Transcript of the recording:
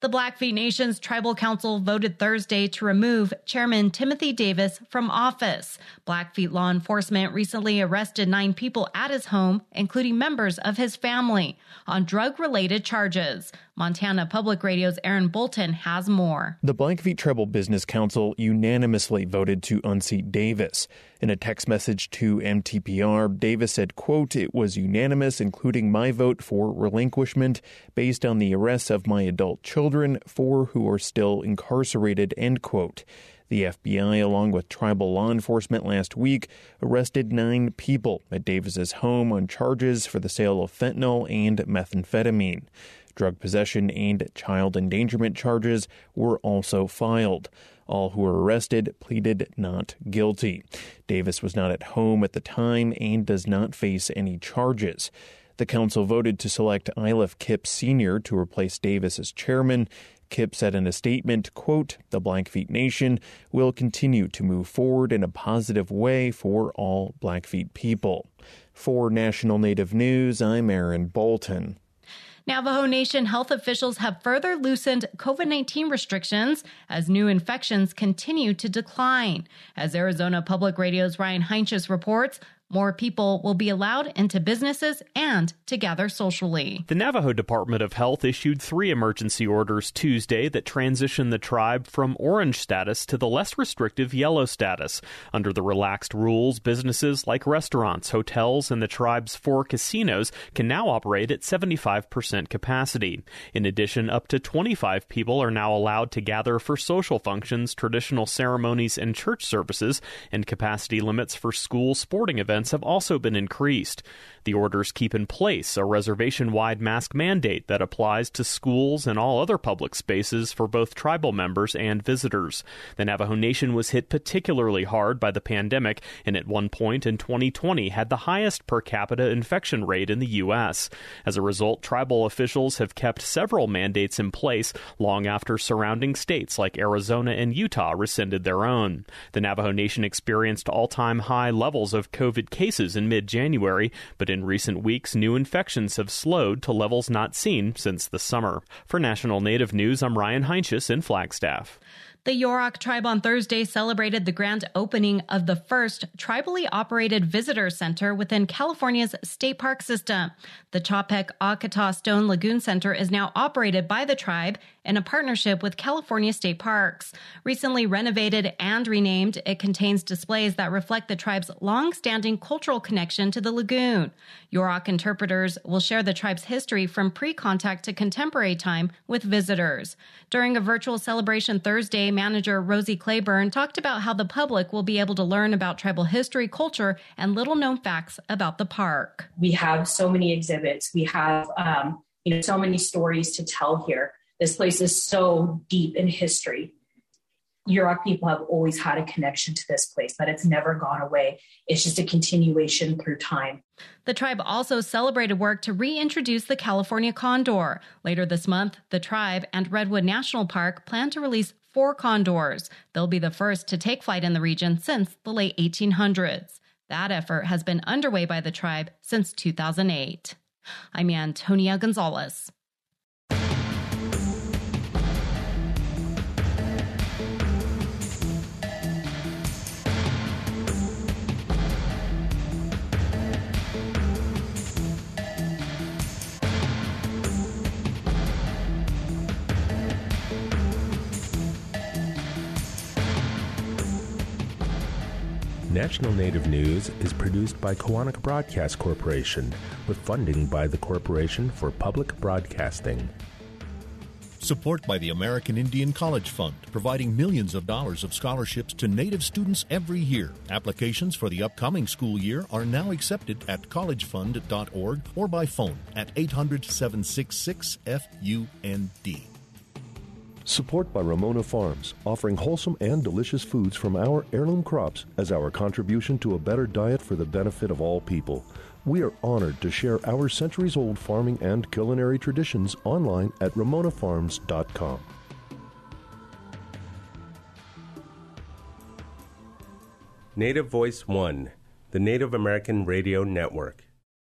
The Blackfeet Nation's Tribal Council voted Thursday to remove Chairman Timothy Davis from office. Blackfeet law enforcement recently arrested nine people at his home, including members of his family, on drug related charges. Montana Public Radio's Aaron Bolton has more. The Blackfeet Tribal Business Council unanimously voted to unseat Davis. In a text message to MTPR, Davis said, quote, It was unanimous, including my vote for relinquishment based on the arrests of my adult children, four who are still incarcerated, end quote. The FBI, along with tribal law enforcement last week, arrested nine people at Davis's home on charges for the sale of fentanyl and methamphetamine. Drug possession and child endangerment charges were also filed. All who were arrested pleaded not guilty. Davis was not at home at the time and does not face any charges. The council voted to select Iliff Kipp Sr. to replace Davis as chairman. Kipp said in a statement, quote, the Blackfeet Nation will continue to move forward in a positive way for all Blackfeet people. For National Native News, I'm Aaron Bolton. Navajo Nation health officials have further loosened COVID 19 restrictions as new infections continue to decline. As Arizona Public Radio's Ryan Heinsius reports, more people will be allowed into businesses and to gather socially. The Navajo Department of Health issued three emergency orders Tuesday that transition the tribe from orange status to the less restrictive yellow status. Under the relaxed rules, businesses like restaurants, hotels, and the tribe's four casinos can now operate at 75% capacity. In addition, up to 25 people are now allowed to gather for social functions, traditional ceremonies, and church services, and capacity limits for school sporting events events have also been increased. The orders keep in place a reservation wide mask mandate that applies to schools and all other public spaces for both tribal members and visitors. The Navajo Nation was hit particularly hard by the pandemic and at one point in 2020 had the highest per capita infection rate in the U.S. As a result, tribal officials have kept several mandates in place long after surrounding states like Arizona and Utah rescinded their own. The Navajo Nation experienced all time high levels of COVID cases in mid January, but in recent weeks, new infections have slowed to levels not seen since the summer. For National Native News, I'm Ryan Heinsius in Flagstaff. The Yurok tribe on Thursday celebrated the grand opening of the first tribally operated visitor center within California's state park system. The Chapek Akata Stone Lagoon Center is now operated by the tribe in a partnership with California State Parks. Recently renovated and renamed, it contains displays that reflect the tribe's long-standing cultural connection to the lagoon. Yurok interpreters will share the tribe's history from pre-contact to contemporary time with visitors. During a virtual celebration Thursday, manager Rosie Claiborne talked about how the public will be able to learn about tribal history, culture, and little known facts about the park. We have so many exhibits. We have, um, you know, so many stories to tell here. This place is so deep in history. Yurok people have always had a connection to this place, that it's never gone away. It's just a continuation through time. The tribe also celebrated work to reintroduce the California condor. Later this month, the tribe and Redwood National Park plan to release four condors. They'll be the first to take flight in the region since the late 1800s. That effort has been underway by the tribe since 2008. I'm Antonia Gonzalez. National Native News is produced by Koahnic Broadcast Corporation with funding by the Corporation for Public Broadcasting. Support by the American Indian College Fund, providing millions of dollars of scholarships to Native students every year. Applications for the upcoming school year are now accepted at collegefund.org or by phone at 800 766 FUND. Support by Ramona Farms, offering wholesome and delicious foods from our heirloom crops as our contribution to a better diet for the benefit of all people. We are honored to share our centuries old farming and culinary traditions online at ramonafarms.com. Native Voice One, the Native American Radio Network.